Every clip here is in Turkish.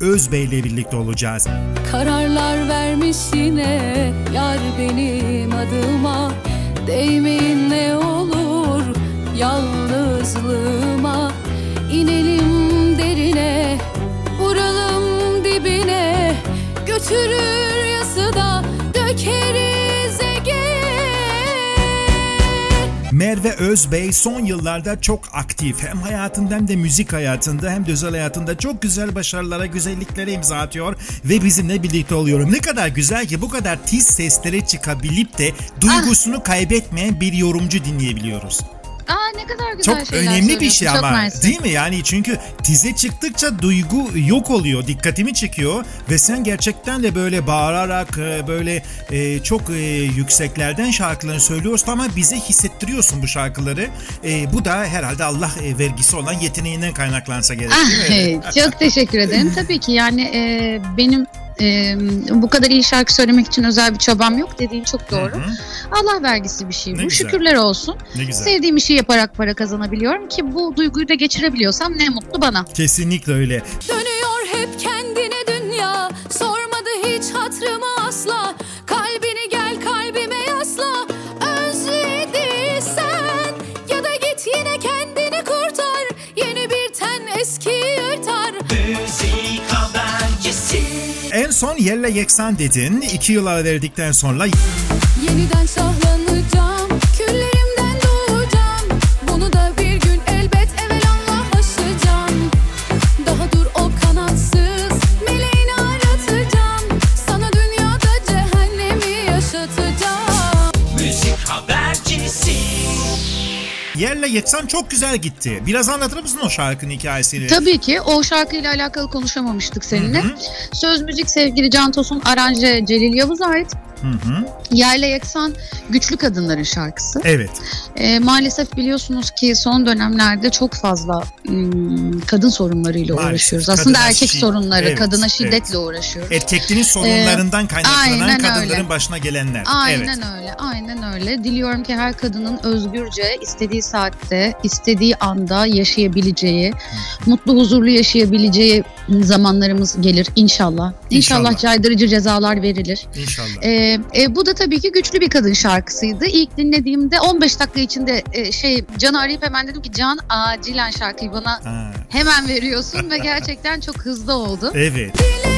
Özbey ile birlikte olacağız. Kararlar vermiş yine yar benim adıma. Değmeyin ne olur yalnızlığıma. İnelim derine vuralım dibine. Götürür Merve Özbey son yıllarda çok aktif. Hem hayatında hem de müzik hayatında hem de özel hayatında çok güzel başarılara, güzelliklere imza atıyor ve bizimle birlikte oluyorum. Ne kadar güzel ki bu kadar tiz seslere çıkabilip de duygusunu kaybetmeyen bir yorumcu dinleyebiliyoruz. Aa ne kadar güzel Çok şeyler önemli bir şey ama mersi. değil mi? Yani çünkü tize çıktıkça duygu yok oluyor, dikkatimi çekiyor ve sen gerçekten de böyle bağırarak e, böyle e, çok e, yükseklerden şarkılarını söylüyorsun ama bize hissettiriyorsun bu şarkıları. E, bu da herhalde Allah vergisi olan yeteneğinden kaynaklansa gerek değil mi? Ah, çok teşekkür ederim. Tabii ki yani benim e, bu kadar iyi şarkı söylemek için özel bir çabam yok dediğin çok doğru. Hı hı. Allah vergisi bir şey Ne bu. güzel. Şükürler olsun. Ne güzel. Sevdiğim işi yaparak para kazanabiliyorum ki bu duyguyu da geçirebiliyorsam ne mutlu bana. Kesinlikle öyle. Dönüyor son yerle yeksan dedin. İki yıl ara verdikten sonra Yeniden şahlanacağım yerle yeksan çok güzel gitti. Biraz anlatır mısın o şarkının hikayesini? Tabii ki o şarkıyla alakalı konuşamamıştık seninle. Söz müzik sevgili Can Tosun, aranje Celil Yavuz'a ait. Hı hı. Yerle Yeksan güçlü kadınların şarkısı. Evet. Ee, maalesef biliyorsunuz ki son dönemlerde çok fazla ım, kadın sorunlarıyla Maalesef. uğraşıyoruz. Aslında erkek şid- sorunları, Evet, kadına şiddetle evet. uğraşıyoruz. Erkeklerin sorunlarından kaynaklanan aynen kadınların öyle. başına gelenler. Aynen evet. öyle, aynen öyle. Diliyorum ki her kadının özgürce, istediği saatte, istediği anda yaşayabileceği, mutlu, huzurlu yaşayabileceği zamanlarımız gelir inşallah. İnşallah, İnşallah. caydırıcı cezalar verilir. İnşallah. Ee, e, bu da tabii ki güçlü bir kadın şarkısıydı. İlk dinlediğimde 15 dakika içinde e, şey Can'ı arayıp hemen dedim ki Can acilen şarkıyı bana Ha, hemen veriyorsun ve gerçekten çok hızlı oldu. evet. Bile bile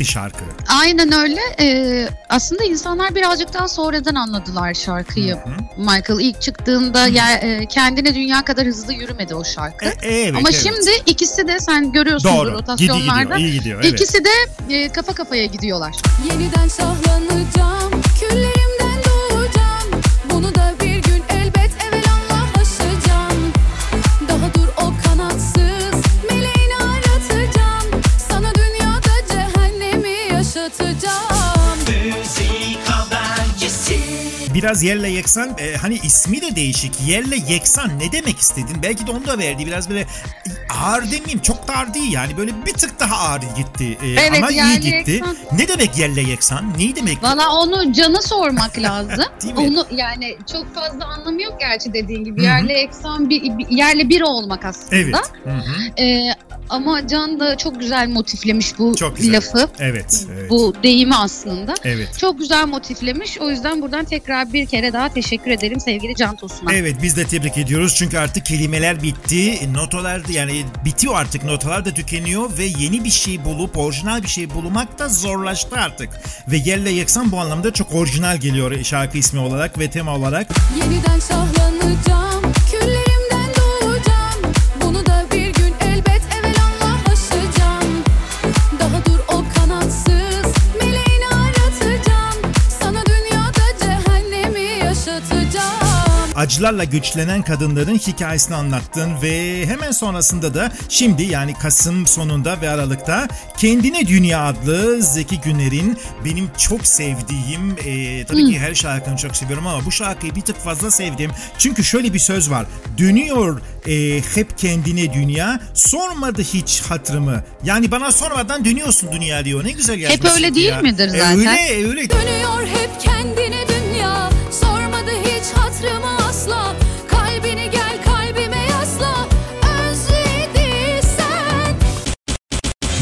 Gitti şarkı. Aynen öyle. Ee, aslında insanlar birazcık daha sonradan anladılar şarkıyı. Hı hı. Michael ilk çıktığında ya, e, kendine dünya kadar hızlı yürümedi o şarkı. E, evet, Ama evet. şimdi ikisi de sen görüyorsundur Doğru. Gidi rotasyonlarda. gidiyor, iyi gidiyor. Evet. İkisi de e, kafa kafaya gidiyorlar. Yeniden şahlanacağım yaşatacağım Müzik habercisi. biraz yerle yeksan e, hani ismi de değişik. Yerle yeksan ne demek istedin? Belki de onu da verdi. Biraz böyle ağır demeyeyim çok da ağır değil yani böyle bir tık daha ağır gitti. E, Evet, ama iyi gitti. yeksan. Ne demek yerle yeksan? Neyi demek? Valla onu cana sormak lazım. Onu yani çok fazla anlamı yok gerçi dediğin gibi. Hı hı. Yerle eksan bir, bir- yerle bir olmak aslında. Evet. Hı hı. Ee, ama Can da çok güzel motiflemiş bu Çok güzel. lafı. Evet. Evet. Bu deyimi aslında. Evet. Çok güzel motiflemiş. O yüzden buradan tekrar bir kere daha teşekkür ederim sevgili Can Tosun'a. Evet biz de tebrik ediyoruz çünkü artık kelimeler bitti. Notalar da- yani bitiyor artık notalar da tükeniyor ve yeni bir şey bulup orijinal bir şey bulmak da zorlaştı artık. Ve yerle yeksan bu anlamda çok orijinal geliyor şarkı ismi olarak ve tema olarak. Yeniden şahlanacağım Acılarla güçlenen kadınların hikayesini anlattın ve hemen sonrasında da şimdi yani Kasım sonunda ve Aralık'ta Kendine Dünya adlı Zeki Güner'in benim çok sevdiğim e, tabii ki her şarkını çok seviyorum ama bu şarkıyı bir tık fazla sevdim. Çünkü şöyle bir söz var. Dönüyor e, hep kendine dünya sormadı hiç hatırımı. Yani bana sormadan dönüyorsun dünya diyor. Ne güzel yazmış. öyle Zeki değil ya. midir E, zaten? öyle öyle. Dönüyor hep kendine dünya Sormadı hiç hatrımı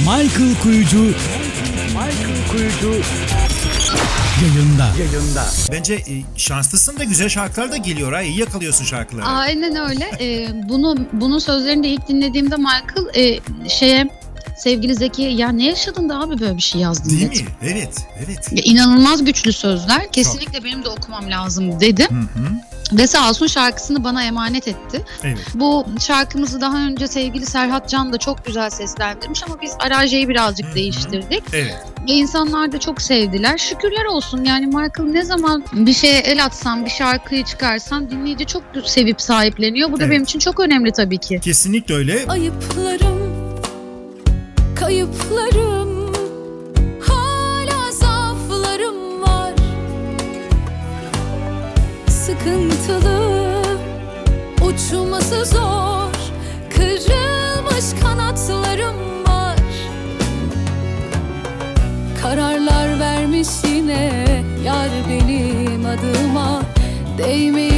Michael Kuyucu Michael Kuyucu yayında. Bence e, şanslısın da güzel şarkılar da geliyor ha. İyi yakalıyorsun şarkıları. Aynen öyle. Ee, bunu bunun sözlerini de ilk dinlediğimde Michael e, şeye sevgili Zeki ya ne yaşadın da abi böyle bir şey yazdın Değil dedi. mi? Evet, evet. Ya, inanılmaz güçlü sözler. Kesinlikle benim de okumam lazım dedi. Hı hı. Ve sağ olsun şarkısını bana emanet etti. Evet. Bu şarkımızı daha önce sevgili Serhat Can da çok güzel seslendirmiş ama biz aranjeyi birazcık Hı hı. değiştirdik. Evet. Ve insanlar da çok sevdiler. Şükürler olsun yani Michael ne zaman bir şeye el atsan, bir şarkıyı çıkarsan dinleyici çok sevip sahipleniyor. Bu da Evet. benim için çok önemli tabii ki. Kesinlikle öyle. Ayıplarım, kayıplarım, Sıkıntılı, uçması zor, kırılmış kanatlarım var. Kararlar vermiş yine yar benim adıma Değmeyin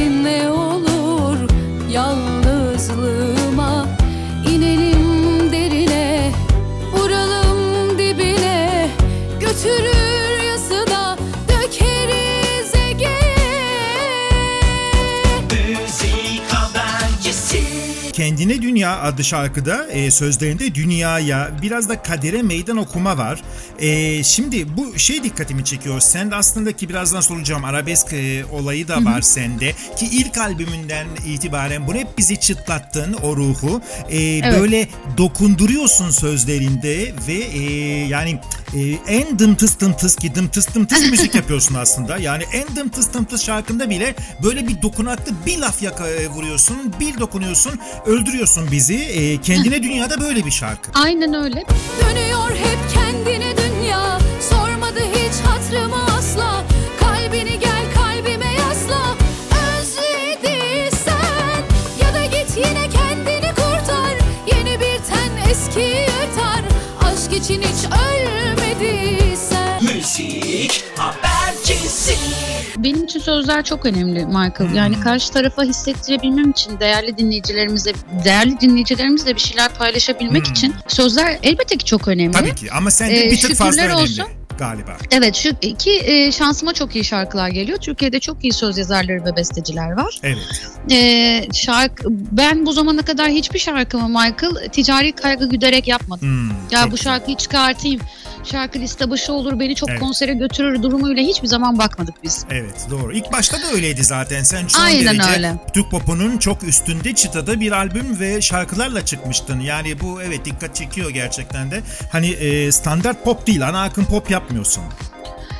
Kendine Dünya adlı şarkıda e, sözlerinde dünyaya biraz da kadere meydan okuma var. E, şimdi bu şey dikkatimi çekiyor. Sen de aslında ki birazdan soracağım arabesk e, olayı da var sende. Ki ilk albümünden itibaren bunu hep bizi çıtlattın o ruhu. E, Böyle dokunduruyorsun sözlerinde ve e, yani e, en dımtıs dımtıs ki dımtıs dımtıs müzik yapıyorsun aslında. Yani en dımtıs dımtıs şarkında bile böyle bir dokunaklı bir laf yaka e, vuruyorsun, bir dokunuyorsun, öldürüyorsun bizi. E, kendine dünyada böyle bir şarkı. Aynen öyle. Dönüyor hep Benim için sözler çok önemli Michael. Yani karşı tarafa hissettirebilmem için değerli dinleyicilerimize değerli dinleyicilerimizle bir şeyler paylaşabilmek Hmm. için sözler elbette ki çok önemli. Tabii ki ama sende Ee, bir tık fazla önemli olsun. galiba. Evet şu ki e, şansıma çok iyi şarkılar geliyor. Türkiye'de çok iyi söz yazarları ve besteciler var. Evet. E, şarkı ben bu zamana kadar hiçbir şarkımı Michael ticari kaygı güderek yapmadım. Hmm, Ya bu güzel. şarkıyı çıkartayım. Şarkı liste başı olur beni çok Evet. konsere götürür durumuyla hiçbir zaman bakmadık biz. Evet doğru. İlk başta da öyleydi zaten. Sen son Aynen derece öyle. Türk popunun çok üstünde çıtada bir albüm ve şarkılarla çıkmıştın. Yani bu evet dikkat çekiyor gerçekten de. Hani e, standart pop değil ana akım pop yapmıyorsun.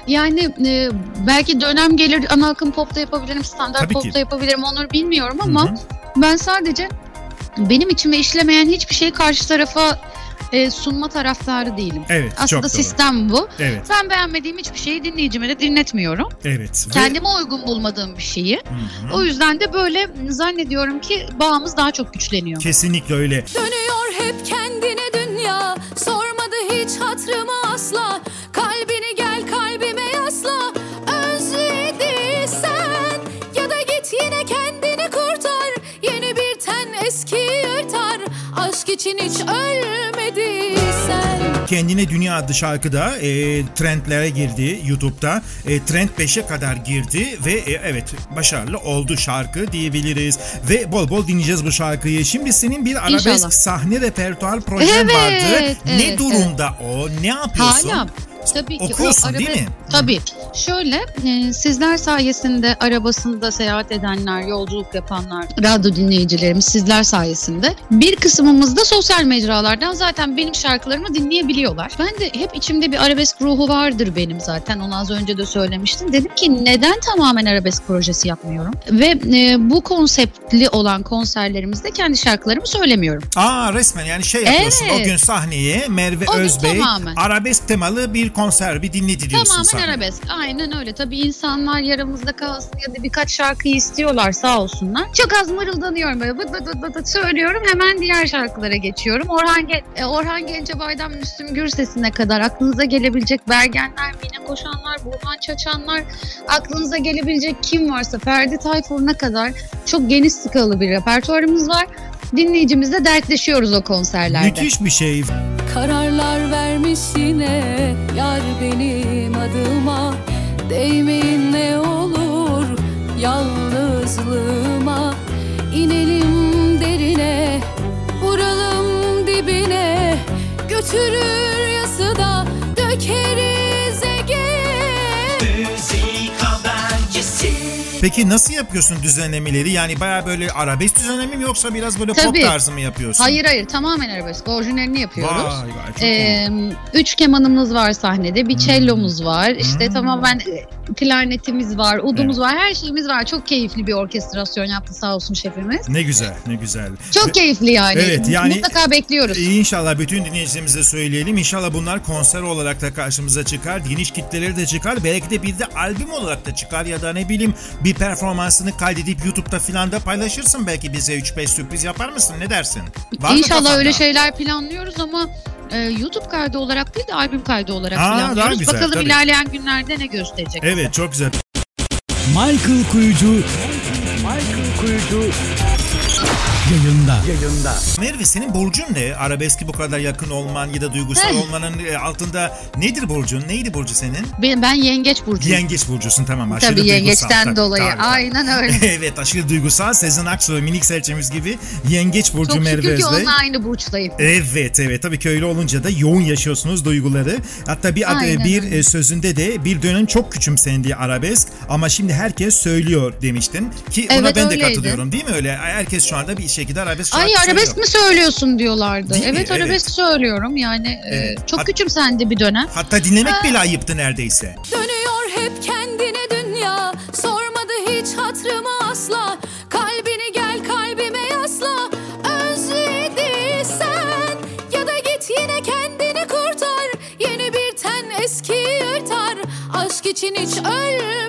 Yani e, belki dönem gelir ana akım popta yapabilirim, standart Tabii ki. popta yapabilirim onları bilmiyorum ama Hı hı. ben sadece benim içime işlemeyen hiçbir şeyi karşı tarafa e, sunma taraftarı değilim. Evet, Aslında çok doğru. sistem bu. Evet, Ben beğenmediğim hiçbir şeyi dinleyicime de dinletmiyorum. evet. Ve- Kendime uygun bulmadığım bir şeyi. Hı hı. O yüzden de böyle zannediyorum ki bağımız daha çok güçleniyor. Kesinlikle öyle. Dönüyor hep kendine dünya Sormadı hiç hatrımı asla Kalbini gel kalbime yasla Özlediysen Ya da git yine kendini kurtar Yeni bir ten eski yırtar Aşk için hiç ölmediysen Kendine Dünya adlı şarkıda e, trendlere girdi YouTube'da. E, trend 5'e kadar girdi ve e, evet başarılı oldu şarkı diyebiliriz. Ve bol bol dinleyeceğiz bu şarkıyı. Şimdi senin bir arabesk İnşallah. sahne repertuar projen Evet, vardı. ne evet, durumda o? Ne yapıyorsun? Hala tabii ki Okuyorsun o değil arabe- mi? Tabii. Şöyle e, sizler sayesinde arabasında seyahat edenler, yolculuk yapanlar, radyo dinleyicilerimiz sizler sayesinde bir kısmımız da sosyal mecralardan zaten benim şarkılarımı dinleyebiliyorlar. Ben de hep içimde bir arabesk ruhu vardır benim zaten. Onu az önce de söylemiştim. Dedim ki neden tamamen arabesk projesi yapmıyorum? Ve e, bu konseptli olan konserlerimizde kendi şarkılarımı söylemiyorum. Aa resmen yani şey yapıyorsun Evet. o gün sahneye Merve O Özbey tamamen. arabesk temalı bir konser bir dinleti diyorsun Tamamen sahneye. arabesk. Aynen öyle. Tabii insanlar yaramızda kalsın ya da birkaç şarkıyı istiyorlar sağ olsunlar. Çok az mırıldanıyorum böyle bıt bıt bıt bıt bıt söylüyorum. Hemen diğer şarkılara geçiyorum. Orhan, Ge- e, Orhan Gencebay'dan Müslüm Gürses'ine kadar aklınıza gelebilecek Bergenler, Mine Koşanlar, Burhan Çaçanlar aklınıza gelebilecek kim varsa Ferdi Tayfur'una kadar çok geniş skalalı bir repertuarımız var. Dinleyicimizle dertleşiyoruz o konserlerde. Müthiş bir şey. Kararlar vermiş yine Yar benim adıma Değmeyin ne olur Yalnızlığıma. İnelim derine Vuralım dibine. Götürür yası da Dökeriz Peki nasıl yapıyorsun düzenlemeleri? Yani baya böyle arabesk düzenleme mi yoksa biraz böyle pop Tabii. tarzı mı yapıyorsun? Hayır hayır tamamen arabesk. Orijinalini yapıyoruz. Vay vay çok iyi. Ee, üç kemanımız var sahnede, bir cellomuz var, işte Hmm. tamamen e, klarnetimiz var, udumuz var, her şeyimiz var. Çok keyifli bir orkestrasyon yaptı sağ olsun şefimiz. Ne güzel, ne güzel. Çok keyifli yani. Evet, yani- Mutlaka bekliyoruz. İnşallah bütün dinleyicilerimize söyleyelim. İnşallah bunlar konser olarak da karşımıza çıkar. Geniş kitleleri de çıkar. Belki de bir de albüm olarak da çıkar ya da ne bileyim bir performansını kaydedip YouTube'da filan da paylaşırsın. Belki bize 3-5 sürpriz yapar mısın? Ne dersin? Var İnşallah öyle şeyler planlıyoruz ama e, YouTube kaydı olarak değil de albüm kaydı olarak Aa, daha planlıyoruz. güzel, Bakalım tabii. ilerleyen günlerde ne gösterecek. Evet çok güzel. Michael Kuyucu Michael Kuyucu yayında. Merve senin burcun ne? Arabeski bu kadar yakın olman ya da duygusal olmanın e, altında nedir burcun? Neydi burcu senin? Ben, ben yengeç burcuyum. Yengeç burcusun tamam aşırı Tabii duygusal. yengeçten Tabii, dolayı. tabii, tabii. Aynen öyle. evet aşırı duygusal. Sezen Aksu minik serçemiz gibi yengeç burcu Çok Merve şükür ki Özbey. onunla aynı burçtayım. Evet evet tabii köylü olunca da yoğun yaşıyorsunuz duyguları. Hatta bir ad- Aynen bir öyle. e, sözünde de bir dönem çok küçümsendi arabesk ama şimdi herkes söylüyor demiştin ki ona Evet, ben de öyleydi. katılıyorum değil mi öyle? Herkes şu anda bir şekilde arabesk Ay şarkı arabesk söylüyor. mi söylüyorsun diyorlardı. Değil mi? evet Evet. arabesk söylüyorum yani e, Evet. çok Hat- küçümsendi bir dönem. Hatta dinlemek bile ayıptı neredeyse. Dönüyor hep kendine dünya Sormadı hiç hatrımı asla Kalbini gel kalbime yasla Özlediysen Ya da git yine kendini kurtar Yeni bir ten eski yırtar Aşk için hiç ölmediysen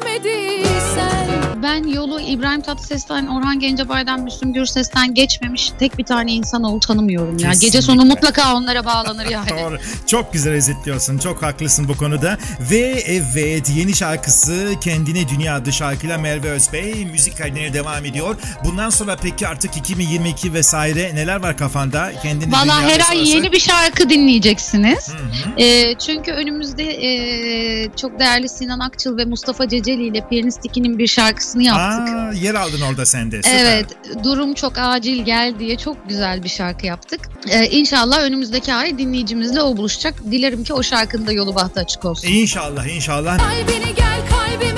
Ben yolu İbrahim Tatlıses'ten, Orhan Gencebay'dan, Müslüm Gürses'ten geçmemiş tek bir tane insanoğlu tanımıyorum ya. Gece Kesinlikle. sonu mutlaka onlara bağlanır yani. Doğru. Çok güzel özetliyorsun. Çok haklısın bu konuda. Ve evet yeni şarkısı Kendine Dünya adlı şarkıyla Merve Özbey müzik kaydına devam ediyor. Bundan sonra peki artık 2022 vesaire neler var kafanda? Kendine Valla her ay sonrası? yeni bir şarkı dinleyeceksiniz. Ee, çünkü önümüzde e, çok değerli Sinan Akçıl ve Mustafa Ceceli ile Piyanist 2'nin bir şarkısını yaptık. Aa, yer aldın orada sen de. Süper. Evet, durum çok acil gel diye çok güzel bir şarkı yaptık. Ee, inşallah önümüzdeki ay dinleyicimizle o buluşacak. Dilerim ki o şarkının da yolu bahtı açık olsun. İnşallah inşallah. Kalbini gel kalbime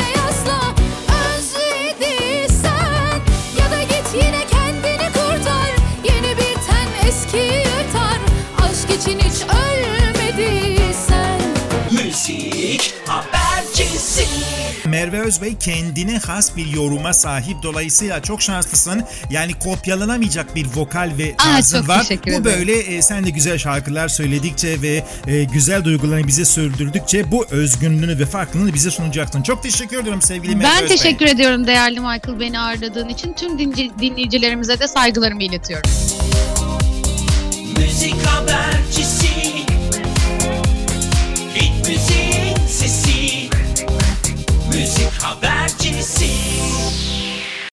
Özbey kendine has bir yoruma sahip. Dolayısıyla çok şanslısın. Yani kopyalanamayacak bir vokal ve tarzın var. Bu böyle e, sen de güzel şarkılar söyledikçe ve e, güzel duygularını bize sürdürdükçe bu özgünlüğünü ve farklılığını bize sunacaksın. Çok teşekkür ediyorum sevgili Merve Ben Özbey. teşekkür ediyorum değerli Michael beni ağırladığın için. Tüm dinci- dinleyicilerimize de saygılarımı iletiyorum. Müzik habercisi. Saudade sim.